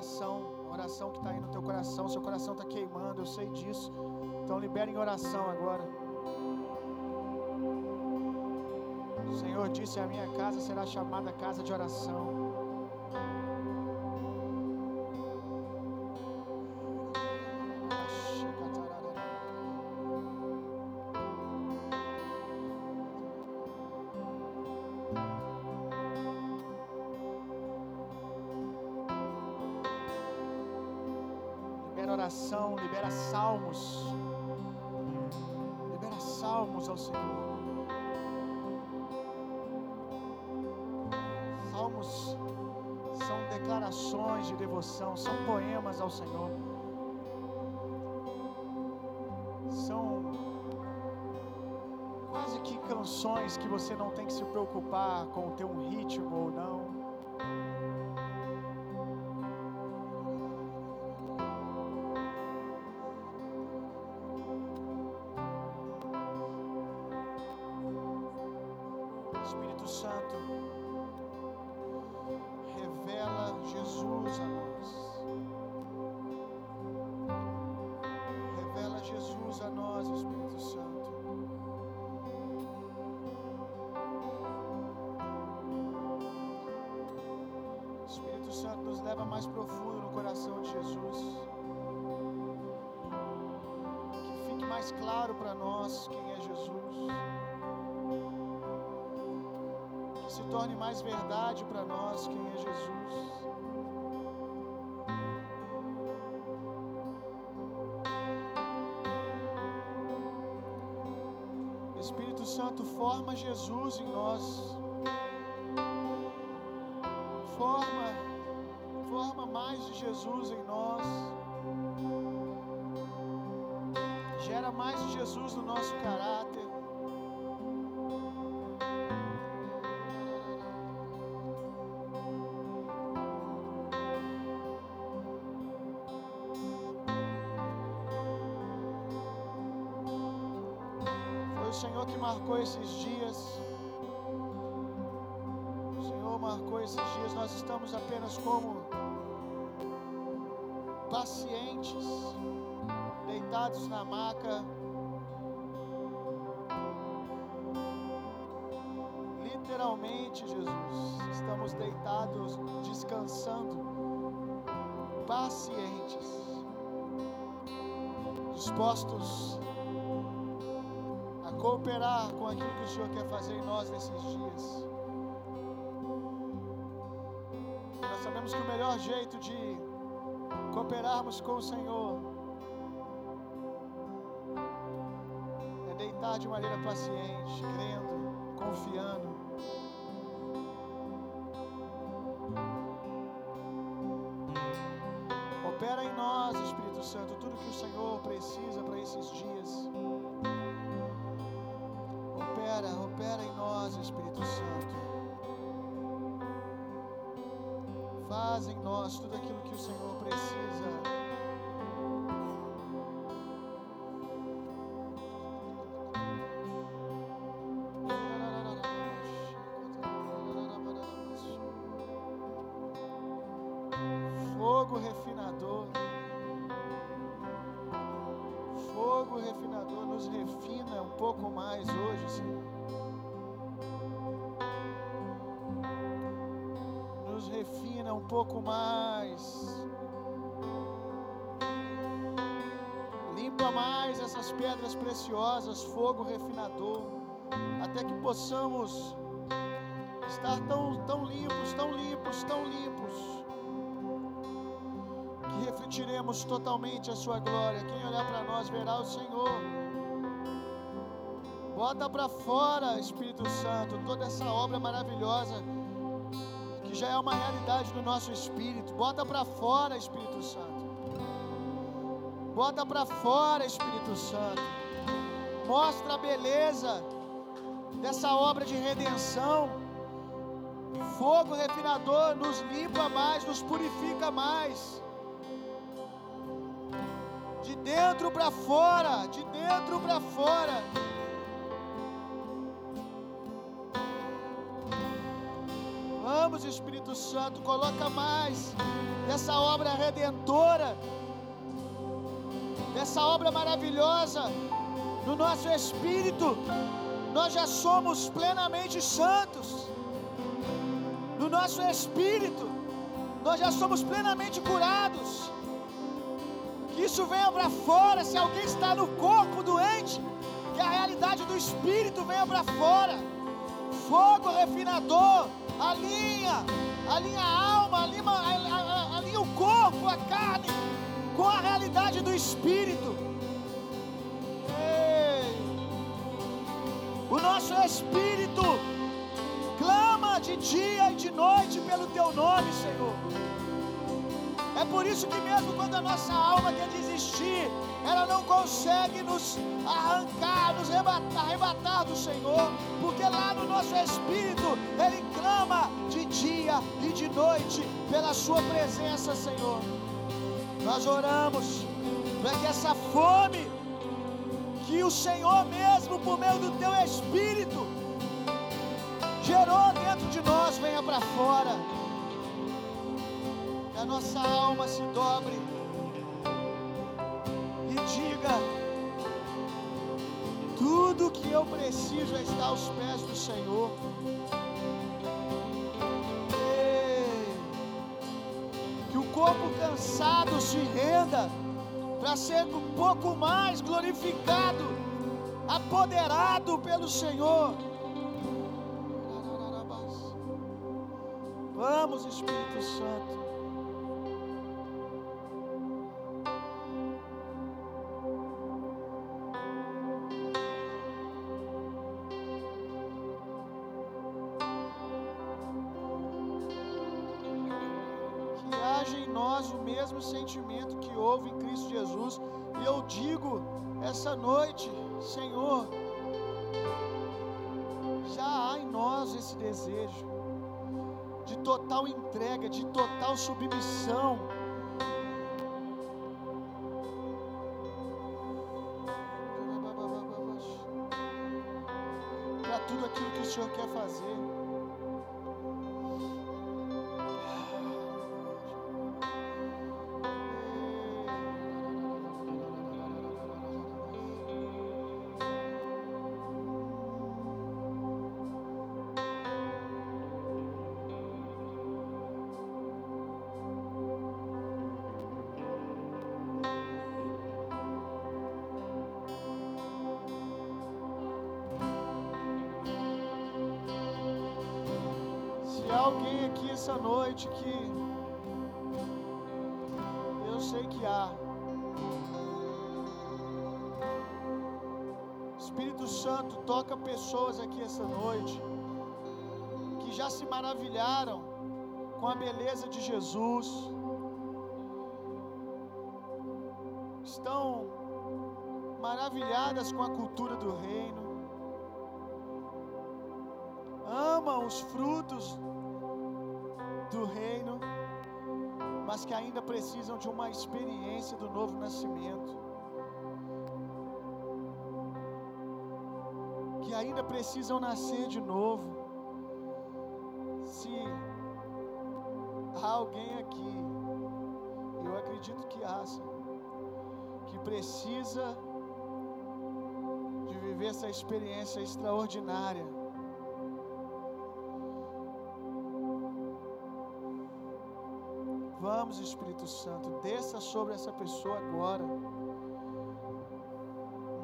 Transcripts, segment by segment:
oração, oração que está aí no teu coração. Seu coração está queimando, eu sei disso. Então libere em oração agora. O Senhor disse: A minha casa será chamada casa de oração. Leva mais profundo no coração de Jesus. Que fique mais claro para nós quem é Jesus. Que se torne mais verdade para nós quem é Jesus. Espírito Santo, forma Jesus em nós. Forma, Jesus em nós. Gera mais Jesus no nosso caráter. Foi o Senhor que marcou esses dias. Senhor marcou esses dias. Nós estamos apenas como pacientes, deitados na maca. Literalmente, Jesus, estamos deitados, descansando, pacientes, dispostos a cooperar com aquilo que o Senhor quer fazer em nós nesses dias. Nós sabemos que o melhor jeito de cooperarmos com o Senhor é deitar de maneira paciente, crendo, confiando. Opera em nós, Espírito Santo, tudo que o Senhor precisa para esses dias. Faz em nós tudo aquilo que o Senhor precisa. Pouco mais. Limpa mais essas pedras preciosas, fogo refinador, até que possamos estar tão, tão limpos, tão limpos, tão limpos que refletiremos totalmente a Sua glória. Quem olhar para nós verá o Senhor. Bota para fora, Espírito Santo, toda essa obra maravilhosa já é uma realidade do nosso espírito. Bota para fora, Espírito Santo. Bota para fora, Espírito Santo. Mostra a beleza dessa obra de redenção. Fogo refinador nos limpa mais, nos purifica mais de dentro para fora, de dentro para fora. Vamos, Espírito Santo, coloca mais dessa obra redentora, dessa obra maravilhosa no nosso espírito. Nós já somos plenamente santos. No nosso espírito, nós já somos plenamente curados. Que isso venha para fora. Se alguém está no corpo doente, que a realidade do espírito venha para fora. Fogo refinador, alinha, alinha a alma, alinha, alinha o corpo, a carne, com a realidade do espírito. Ei. O nosso espírito clama de dia e de noite pelo teu nome, Senhor. É por isso que mesmo quando a nossa alma quer desistir, ela não consegue nos arrancar, nos arrebatar, arrebatar do Senhor, porque lá no nosso espírito Ele clama de dia e de noite pela Sua presença, Senhor. Nós oramos para que essa fome que o Senhor mesmo, por meio do Teu Espírito, gerou dentro de nós, venha para fora. A nossa alma se dobre e diga: tudo que eu preciso é estar aos pés do Senhor. Que o corpo cansado se renda para ser um pouco mais glorificado, apoderado pelo Senhor. Vamos, Espírito Santo. Desejo de total entrega, de total submissão. Para tudo aquilo que o Senhor quer fazer. Aqui essa noite que eu sei que há. Espírito Santo toca pessoas aqui essa noite que já se maravilharam com a beleza de Jesus. Estão maravilhadas com a cultura do reino amam os frutos do reino, mas que ainda precisam de uma experiência do novo nascimento. Que ainda precisam nascer de novo. Se há alguém aqui, eu acredito que há, que precisa de viver essa experiência extraordinária. Vamos, Espírito Santo, desça sobre essa pessoa agora.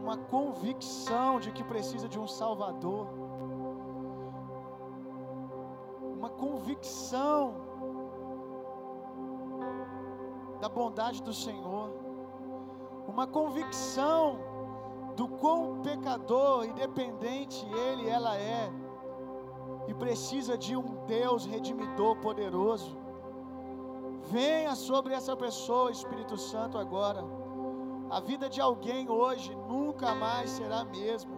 Uma convicção de que precisa de um Salvador. Uma convicção da bondade do Senhor. Uma convicção do quão pecador e dependente ele, ela é. E precisa de um Deus redimidor poderoso. Venha sobre essa pessoa, Espírito Santo, agora. A vida de alguém hoje nunca mais será a mesma.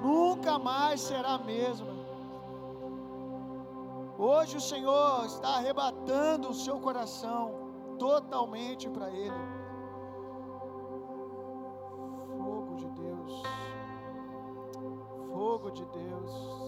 Nunca mais será a mesma. Hoje o Senhor está arrebatando o seu coração totalmente para Ele. Fogo de Deus. Fogo de Deus.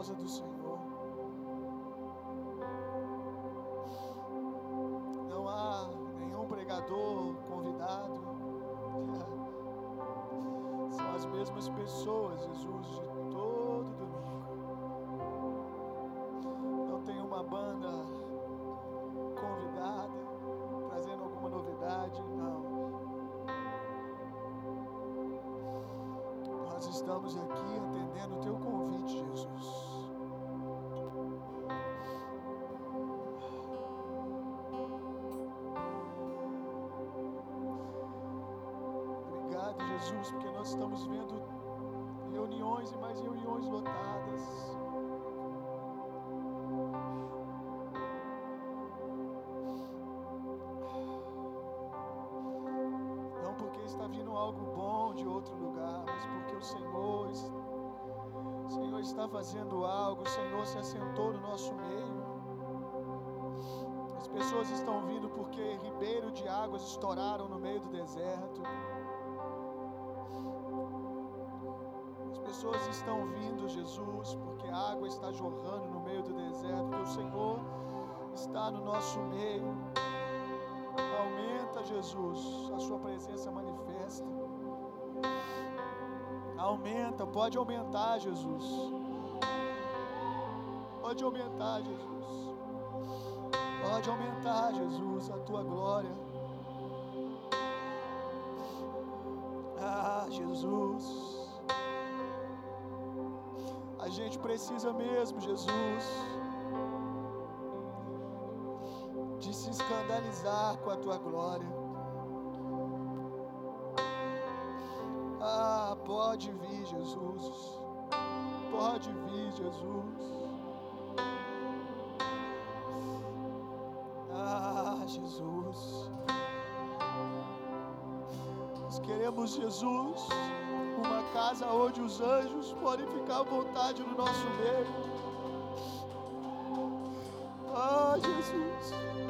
Causa do Senhor. Não há nenhum pregador convidado. São as mesmas pessoas, Jesus, de todo domingo. Não tem uma banda convidada trazendo alguma novidade, não. Nós estamos aqui atendendo o teu convite, nós estamos vendo reuniões e mais reuniões lotadas. Não porque está vindo algo bom de outro lugar, mas porque o Senhor, o Senhor está fazendo algo, o Senhor se assentou no nosso meio. As pessoas estão vindo porque ribeiro de águas estouraram no meio do deserto. Jesus, porque a água está jorrando no meio do deserto, porque o Senhor está no nosso meio. Aumenta, Jesus, a sua presença manifesta. Aumenta, pode aumentar, Jesus. Pode aumentar, Jesus. Pode aumentar, Jesus, a tua glória. Ah, Jesus. Gente precisa mesmo, Jesus, de se escandalizar com a tua glória. Ah, pode vir, Jesus. Pode vir, Jesus. Ah, Jesus. Nós queremos, Jesus, uma casa onde os anjos podem ficar à vontade no nosso meio. Ah, Jesus.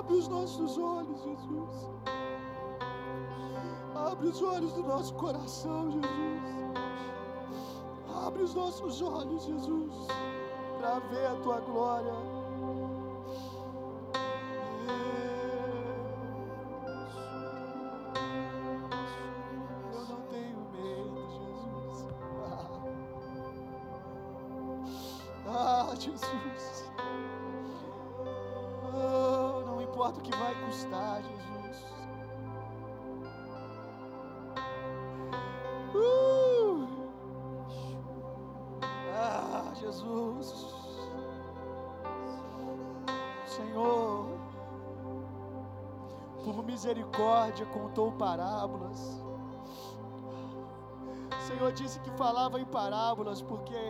Abre os nossos olhos, Jesus. Abre os olhos do nosso coração, Jesus. Abre os nossos olhos, Jesus, para ver a tua glória. Contou parábolas. O Senhor disse que falava em parábolas porque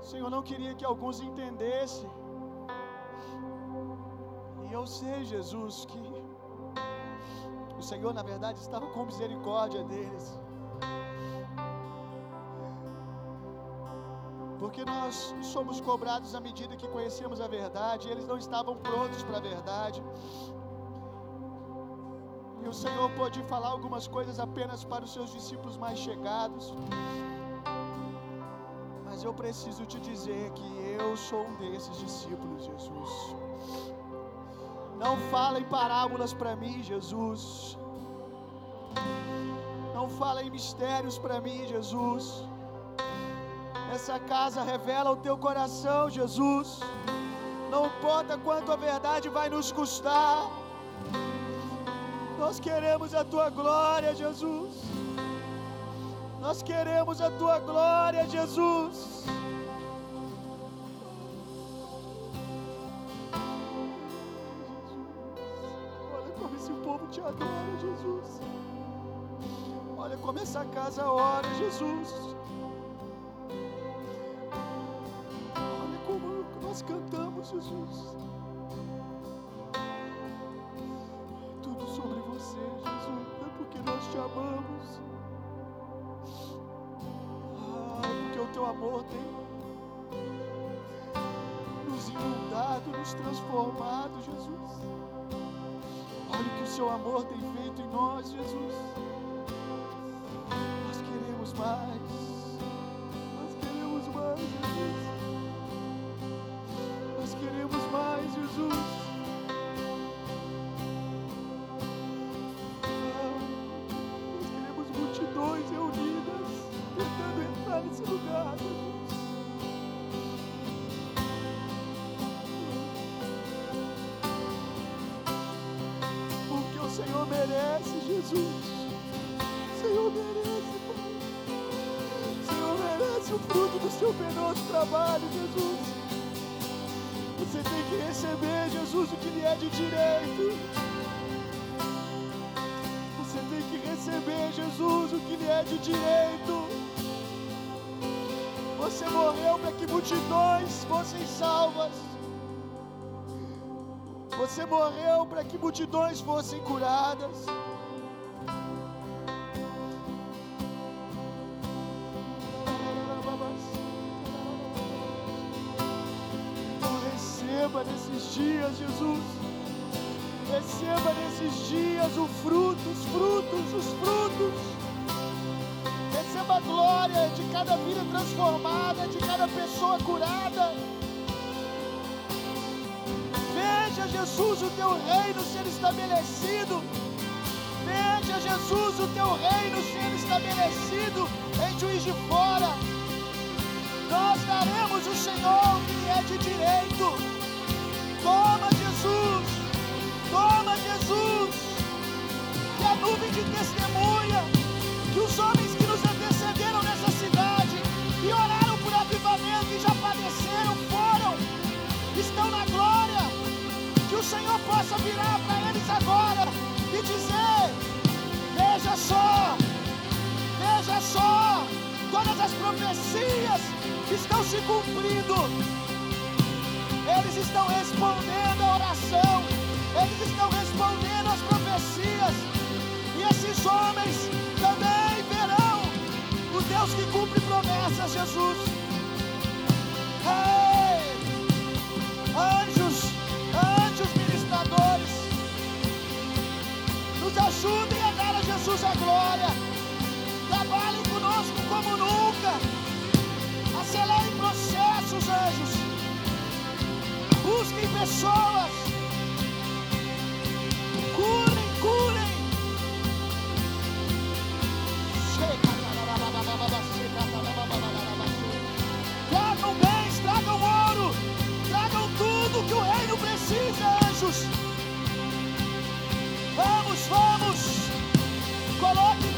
o Senhor não queria que alguns entendessem. E eu sei, Jesus, que o Senhor, na verdade, estava com misericórdia deles. Porque nós somos cobrados à medida que conhecemos a verdade, eles não estavam prontos para a verdade. E o Senhor pôde falar algumas coisas apenas para os seus discípulos mais chegados. Mas eu preciso te dizer que eu sou um desses discípulos, Jesus. Não fala em parábolas para mim, Jesus. Não fala em mistérios para mim, Jesus. Essa casa revela o teu coração, Jesus. Não importa quanto a verdade vai nos custar. Nós queremos a tua glória, Jesus. Nós queremos a tua glória, Jesus. Olha como esse povo te adora, Jesus. Olha como essa casa ora, Jesus. Amamos. Ah, porque o teu amor tem nos inundado, nos transformado, Jesus. Olha o que o seu amor tem feito em nós, Jesus. Nós queremos mais. Nós queremos mais, Jesus. Jesus. Senhor merece, Pai. Senhor merece o fruto do seu penoso trabalho, Jesus. Você tem que receber, Jesus, o que lhe é de direito. Você tem que receber, Jesus, o que lhe é de direito. Você morreu para que multidões fossem salvas. Você morreu para que multidões fossem curadas. Dias, Jesus. Receba nesses dias o fruto, os frutos, os frutos. Receba a glória de cada vida transformada, de cada pessoa curada. Veja, Jesus, o teu reino ser estabelecido. Veja, Jesus, o teu reino ser estabelecido em Juiz de Fora. Nós daremos o Senhor que é de direito. Jesus. Que a nuvem de testemunha, que os homens que nos antecederam nessa cidade e oraram por avivamento e já padeceram, foram, estão na glória que o Senhor possa virar para eles agora e dizer: Veja só, veja só, todas as profecias estão se cumprindo, eles estão respondendo a oração, eles estão respondendo as profecias, e esses homens também verão o Deus que cumpre promessas, Jesus. Anjos, anjos ministradores, nos ajudem a dar a Jesus a glória. Trabalhem conosco como nunca. Acelerem processos, anjos. Busquem pessoas. Curem. Tragam bens, tragam ouro, tragam tudo que o reino precisa, anjos. Vamos, vamos. Coloquem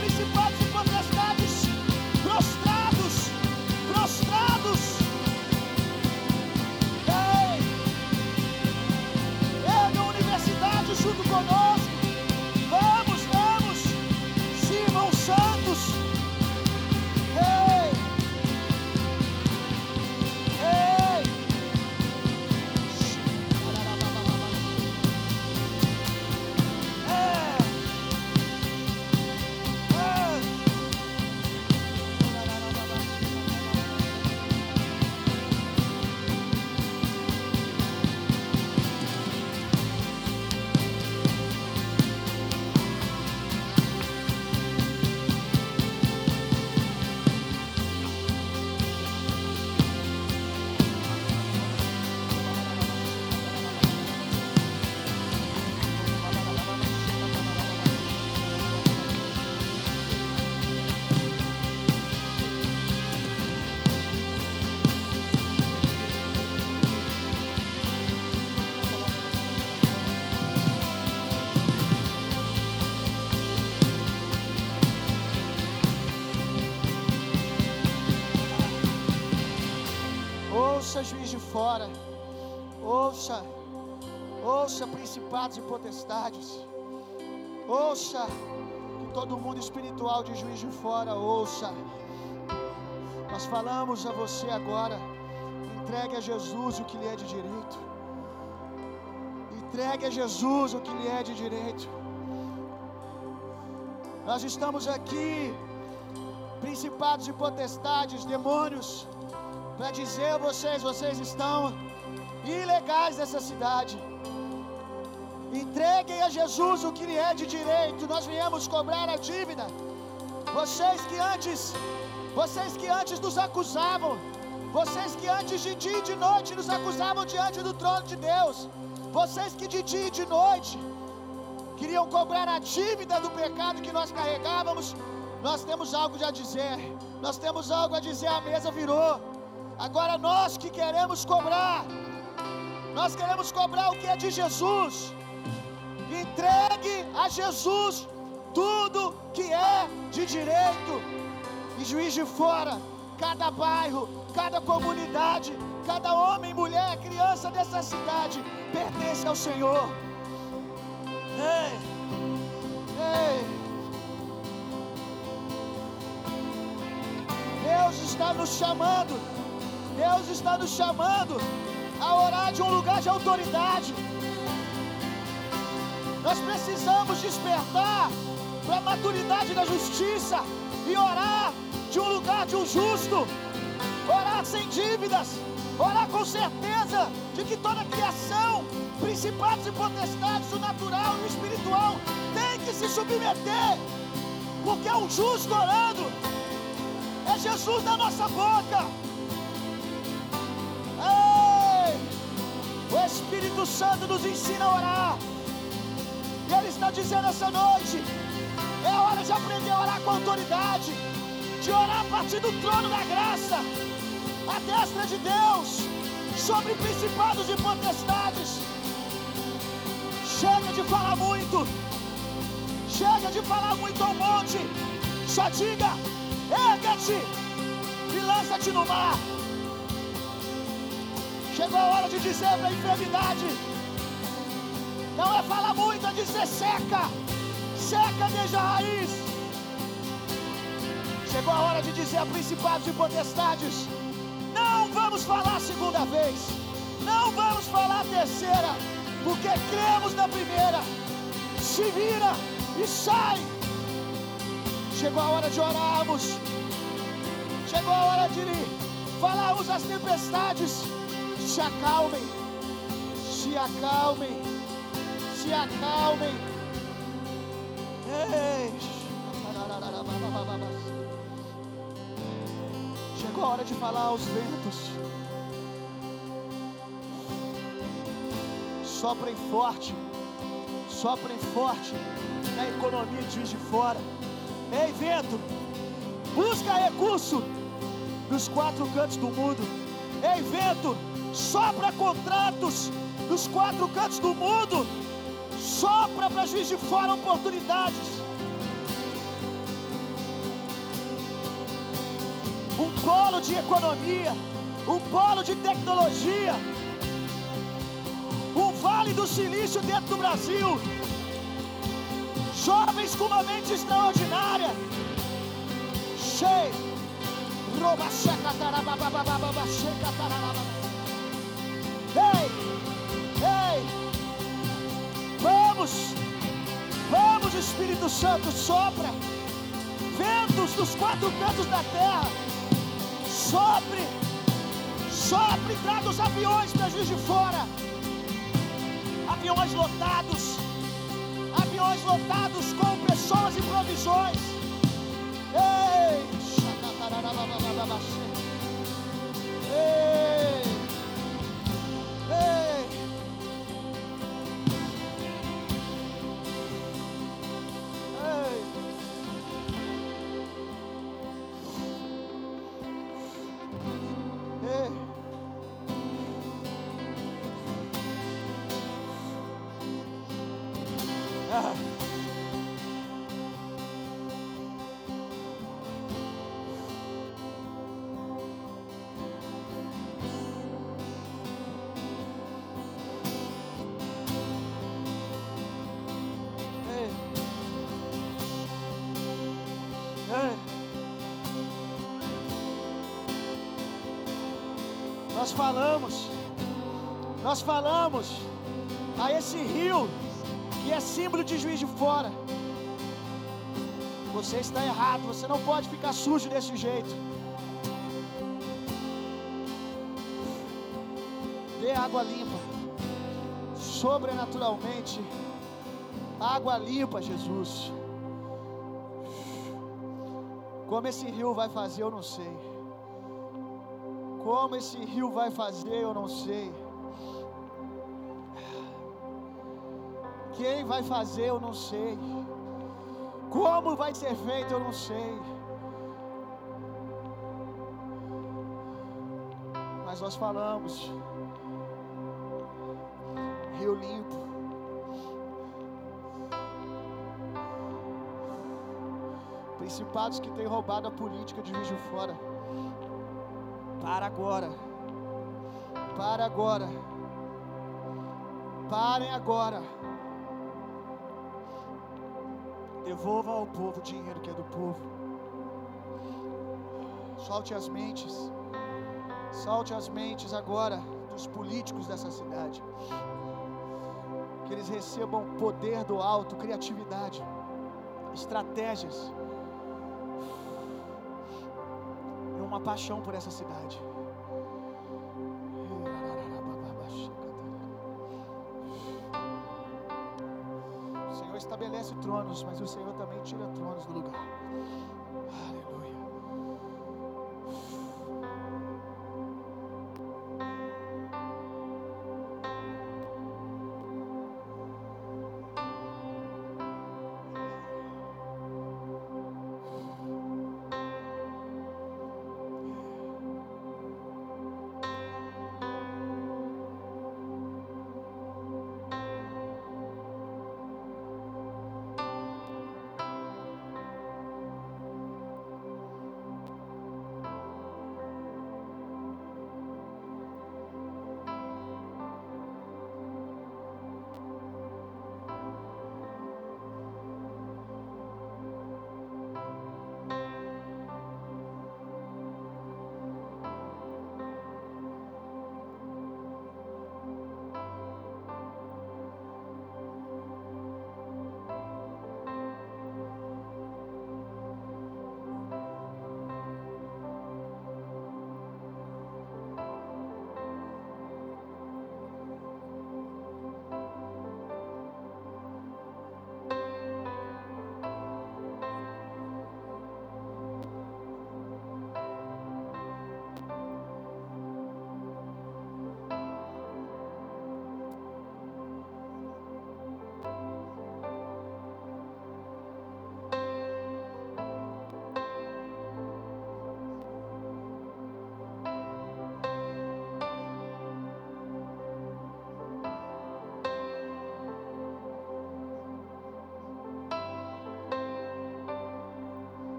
de fora. Ouça. Ouça, principados e potestades. Ouça que todo mundo espiritual de juiz de fora, ouça. Nós falamos a você agora. Entregue a Jesus o que lhe é de direito. Entregue a Jesus o que lhe é de direito. Nós estamos aqui, principados e potestades, demônios, para dizer a vocês: vocês estão ilegais nessa cidade. Entreguem a Jesus o que lhe é de direito. Nós viemos cobrar a dívida. Vocês que antes, vocês que antes nos acusavam, vocês que antes de dia e de noite nos acusavam diante do trono de Deus, vocês que de dia e de noite queriam cobrar a dívida do pecado que nós carregávamos, nós temos algo a dizer. Nós temos algo a dizer, a mesa virou. Agora nós que queremos cobrar, nós queremos cobrar o que é de Jesus. Entregue a Jesus tudo que é de direito. E juiz de fora, cada bairro, cada comunidade, cada homem, mulher, criança dessa cidade pertence ao Senhor. Ei, ei. Deus está nos chamando. Deus está nos chamando a orar de um lugar de autoridade. Nós precisamos despertar para a maturidade da justiça e orar de um lugar de um justo, orar sem dívidas, orar com certeza de que toda criação, principados e potestades, o natural e o espiritual, tem que se submeter, porque é um justo orando, é Jesus na nossa boca. O Espírito Santo nos ensina a orar. E Ele está dizendo essa noite: é hora de aprender a orar com autoridade, de orar a partir do trono da graça, a destra de Deus, sobre principados e potestades. Chega de falar muito, chega de falar muito ao monte, só diga: erga-te e lança-te no mar. Chegou a hora de dizer para a enfermidade: não é falar muito, é dizer seca, seca desde a raiz. Chegou a hora de dizer a principados e potestades: não vamos falar segunda vez, não vamos falar terceira, porque cremos na primeira. Se vira e sai. Chegou a hora de orarmos, chegou a hora de falarmos as tempestades. Se acalmem, se acalmem se acalmem. Ei. Chegou a hora de falar aos ventos. Soprem forte, soprem forte na economia de de Fora. Ei, vento, busca recurso nos quatro cantos do mundo. Ei, vento, sopra contratos nos quatro cantos do mundo sopra para juiz de fora oportunidades. Um polo de economia, um polo de tecnologia, um vale do silício dentro do Brasil. Jovens com uma mente extraordinária. Cheio. Roba checa tarabababababa checa tarababa. Ei! Ei! Vamos, vamos, Espírito Santo, sopra. Ventos dos quatro cantos da terra, sopre, sopre, traga os aviões para Juiz de Fora. Aviões lotados, aviões lotados com pessoas e provisões. Ei, Ei. Falamos, nós falamos a esse rio que é símbolo de juiz de fora. Você está errado, você não pode ficar sujo desse jeito. Dê água limpa, sobrenaturalmente, água limpa, Jesus. Como esse rio vai fazer, eu não sei. Como esse rio vai fazer, eu não sei. Quem vai fazer, eu não sei. Como vai ser feito, eu não sei. Mas nós falamos, Rio Limpo. Principados que têm roubado a política de Juiz de Fora. Para agora. Para agora. Parem agora. Devolva ao povo o dinheiro que é do povo. Solte as mentes. Solte as mentes agora dos políticos dessa cidade. Que eles recebam poder do alto, criatividade, estratégias. Uma paixão por essa cidade. estabelece tronos, mas o Senhor também tira tronos do lugar.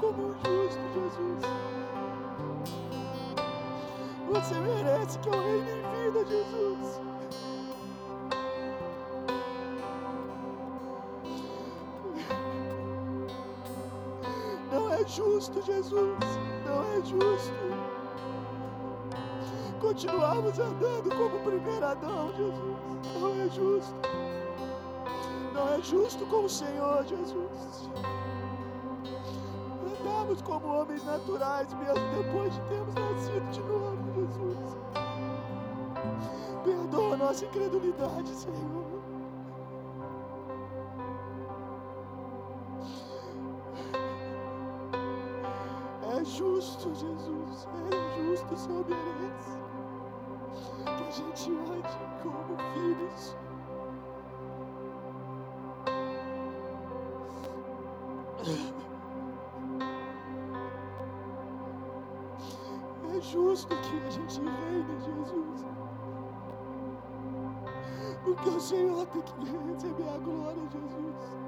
Como um justo, Jesus. Você merece que eu reine em vida, Jesus. Não é justo, Jesus. Não é justo. Continuamos andando como o primeiro Adão, Jesus. Não é justo. Não é justo com o Senhor, Jesus. Andamos como homens naturais, mesmo depois de termos nascido de novo, Jesus. Perdoa nossa incredulidade, Senhor. É justo, Jesus. É justo, Senhor merece. Que a gente ande como filhos. Justo que a gente reine, Jesus. Porque o Senhor tem que receber a glória, Jesus.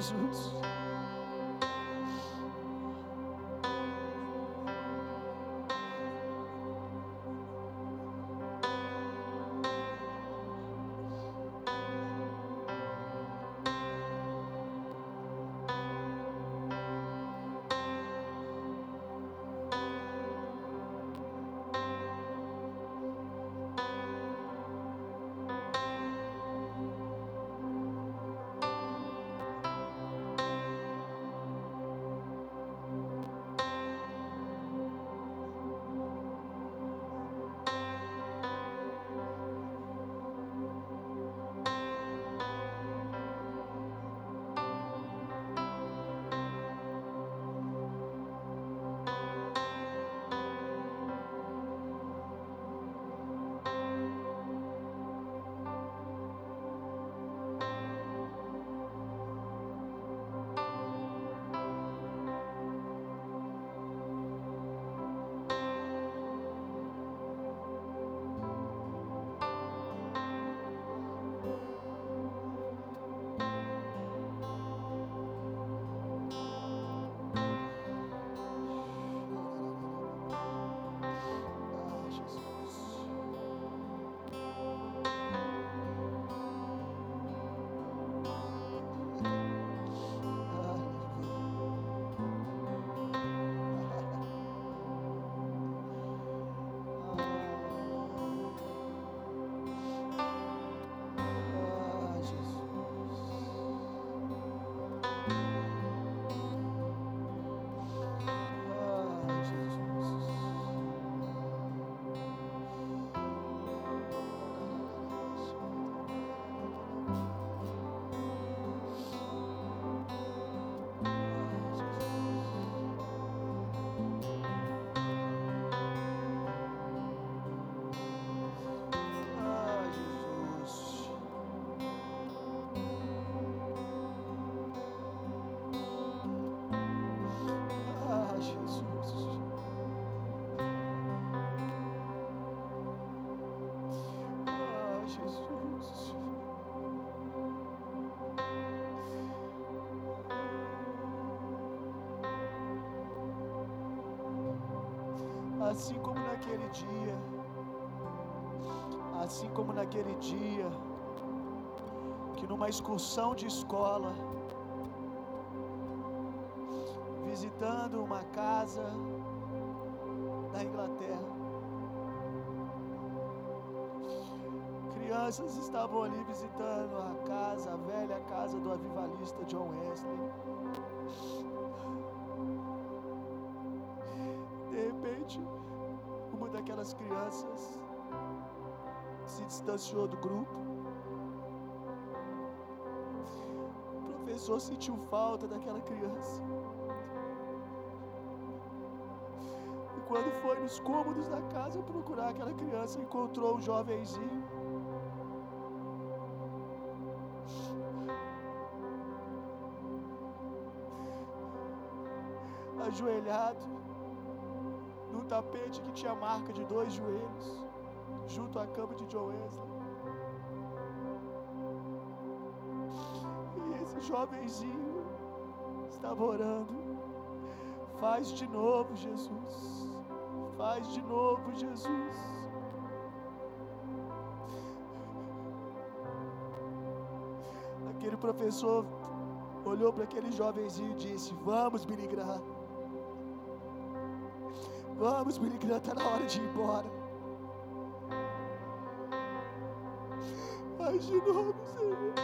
Jesus. Assim como naquele dia, assim como naquele dia, que numa excursão de escola, visitando uma casa. Da Inglaterra, crianças estavam ali visitando a casa, a velha casa do avivalista John Wesley. Daquelas crianças se distanciou do grupo. O professor sentiu falta daquela criança. E quando foi nos cômodos da casa procurar aquela criança, encontrou um jovenzinho. Ajoelhado tapete que tinha marca de dois joelhos, junto à cama de Joe Wesley. E esse jovenzinho estava orando. Faz de novo, Jesus. Faz de novo, Jesus. Aquele professor olhou para aquele jovenzinho e disse: Vamos, Billy Graham. Vamos, Graham, está na hora de ir embora. Faz de novo, Senhor.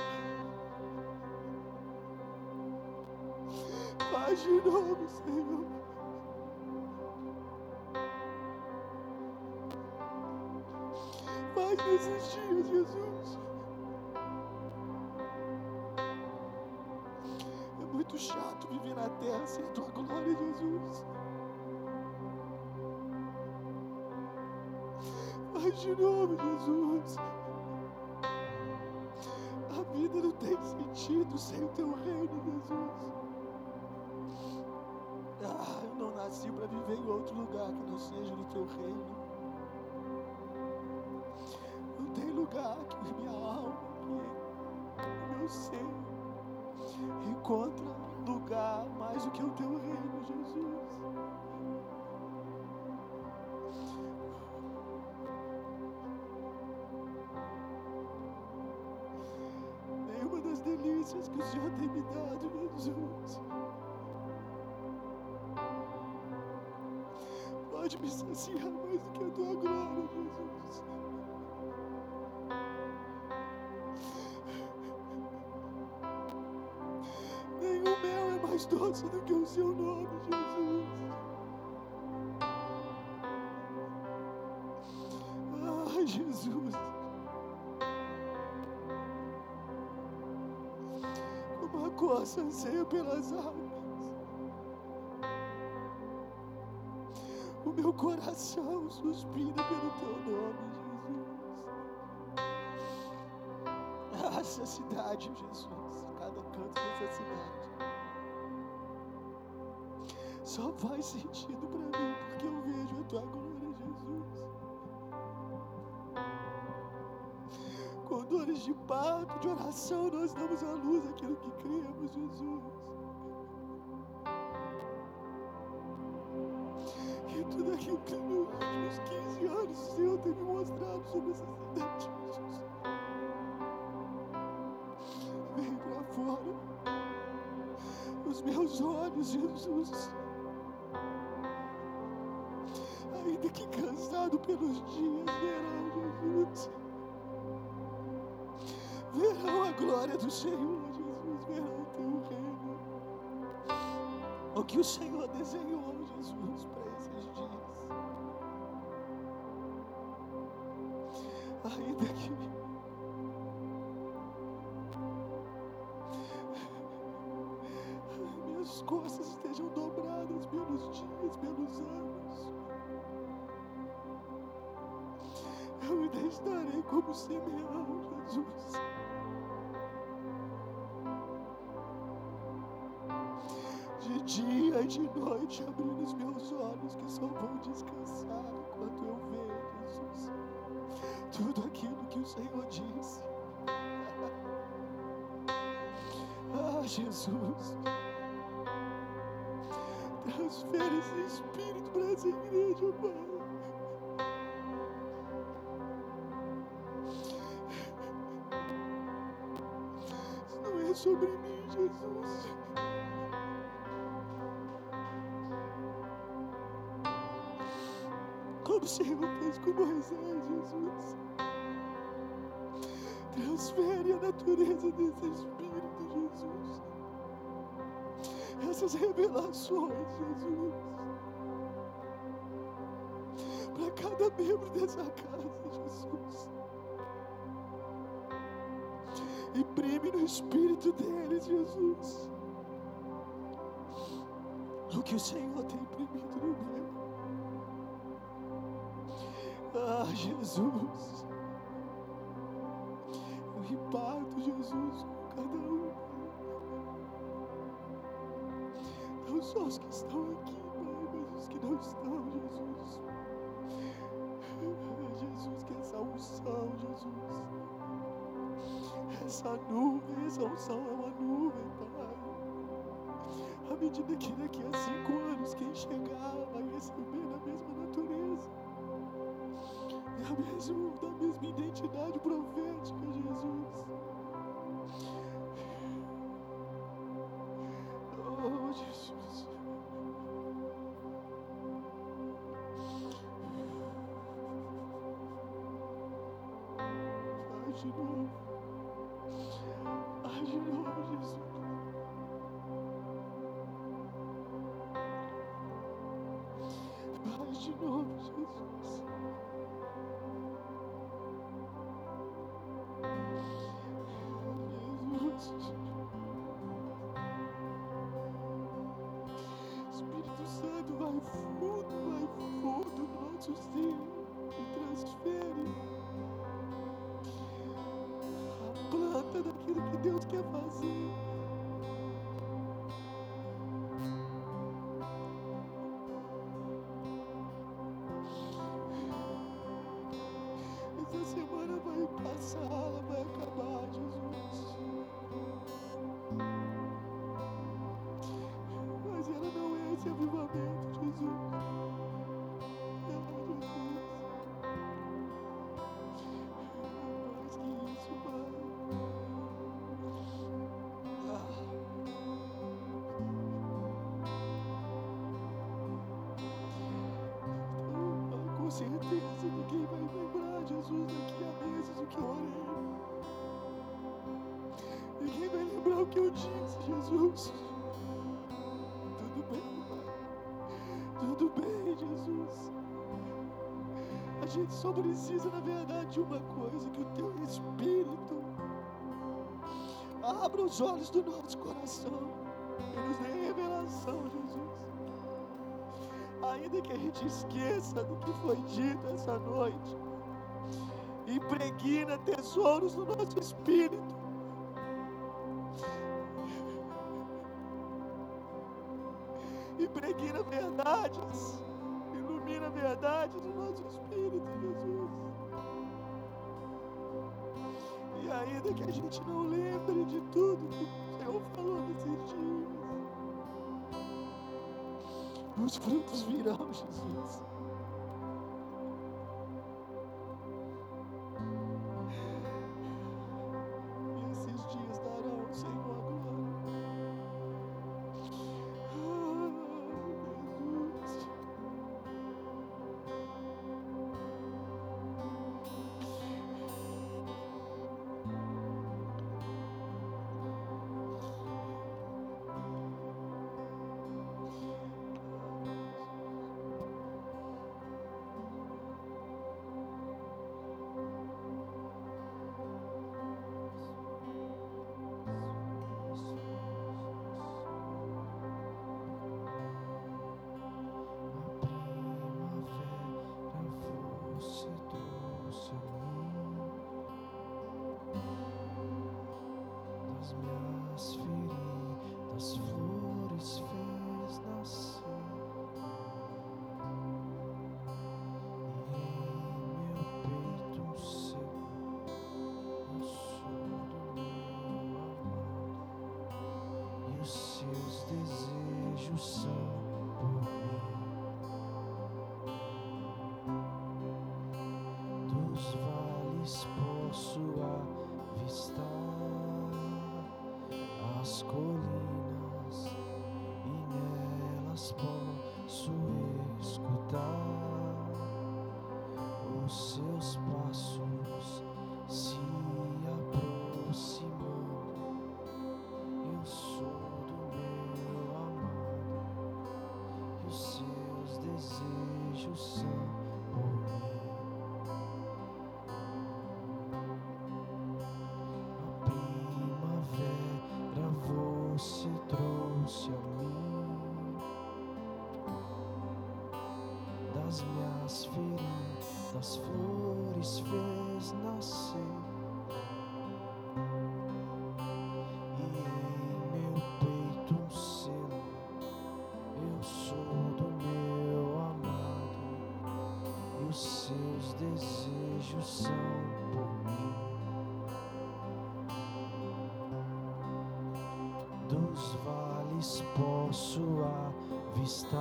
Faz de novo, Senhor. Faz nesses dias, Jesus. É muito chato viver na terra sem tua glória, Jesus. De novo, Jesus. A vida não tem sentido sem o teu reino, Jesus. Ah, eu não nasci para viver em outro lugar que não seja no teu reino. Não tem lugar que minha alma, meu ser encontra lugar mais do que o teu reino, Jesus. Delícias que o Senhor tem me dado, Jesus. Pode me saciar mais do que a tua glória, Jesus. Nenhum mel é mais doce do que o seu nome, Jesus. Coça anseia pelas águas. O meu coração suspira pelo teu nome, Jesus. Ah, essa cidade, Jesus, cada canto dessa cidade. Só faz sentido para mim porque eu vejo a tua glória, de parto, de oração, nós damos à luz aquilo que cremos, Jesus. E tudo aquilo que nos últimos 15 anos o Senhor tem me mostrado sobre essa cidade, Jesus. Vem para fora. Os meus olhos, Jesus. Ainda que cansado pelos dias, verão, Jesus. Glória do Senhor, Jesus. Verão o teu reino. O que o Senhor desenhou, descansar enquanto eu ver, Jesus, tudo aquilo que o Senhor disse. Ah, Jesus, transfere esse Espírito para essa igreja, Pai. Isso não é sobre mim, Jesus. Como o Senhor fez com Moisés, Jesus. Transfere a natureza desse Espírito, Jesus. Essas revelações, Jesus. Para cada membro dessa casa, Jesus. Imprime no espírito deles, Jesus. O que o Senhor tem imprimido no meu. Ah, Jesus. Eu reparto, Jesus, com cada um. Não só os que estão aqui, Pai, mas os que não estão, Jesus. Jesus, que essa unção, Jesus. Essa nuvem, essa unção é uma nuvem, Pai. À medida que daqui a cinco anos quem chegar vai receber da mesma natureza. Da mesma, da mesma identidade profética, Jesus. Oh, Jesus. Faz de novo. Faz de novo, Jesus. Faz de novo, Jesus. Espírito Santo, vai fundo, vai fundo no nosso ser e transfere a planta daquilo que Deus quer fazer. Essa semana vai passar, ela vai acabar, esse avivamento, Jesus. Certeza ninguém vai lembrar, Jesus, daqui a meses o que eu orei. Ninguém vai lembrar o que eu disse, Jesus. Gente só precisa, na verdade, de uma coisa: que o Teu Espírito abra os olhos do nosso coração e nos dê revelação, Jesus. Ainda que a gente esqueça do que foi dito essa noite, impregna tesouros no nosso espírito. impregna verdades, ilumina verdades no nosso espírito, Jesus. E ainda que a gente não lembre de tudo que o Senhor falou nesses dias, os frutos virão, Jesus. Oh. dos vales posso avistar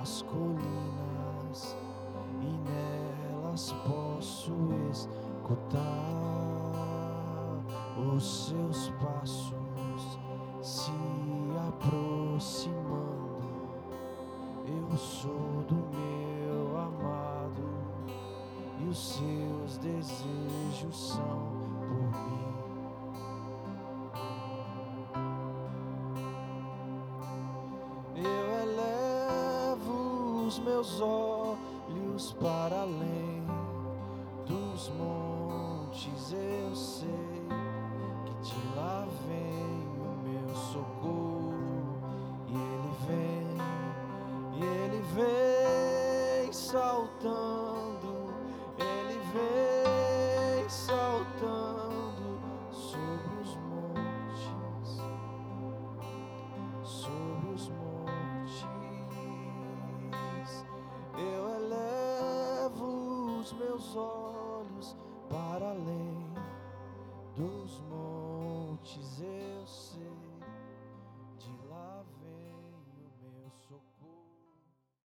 as colinas e nelas posso escutar os seus passos. Meus olhos meus olhos para além dos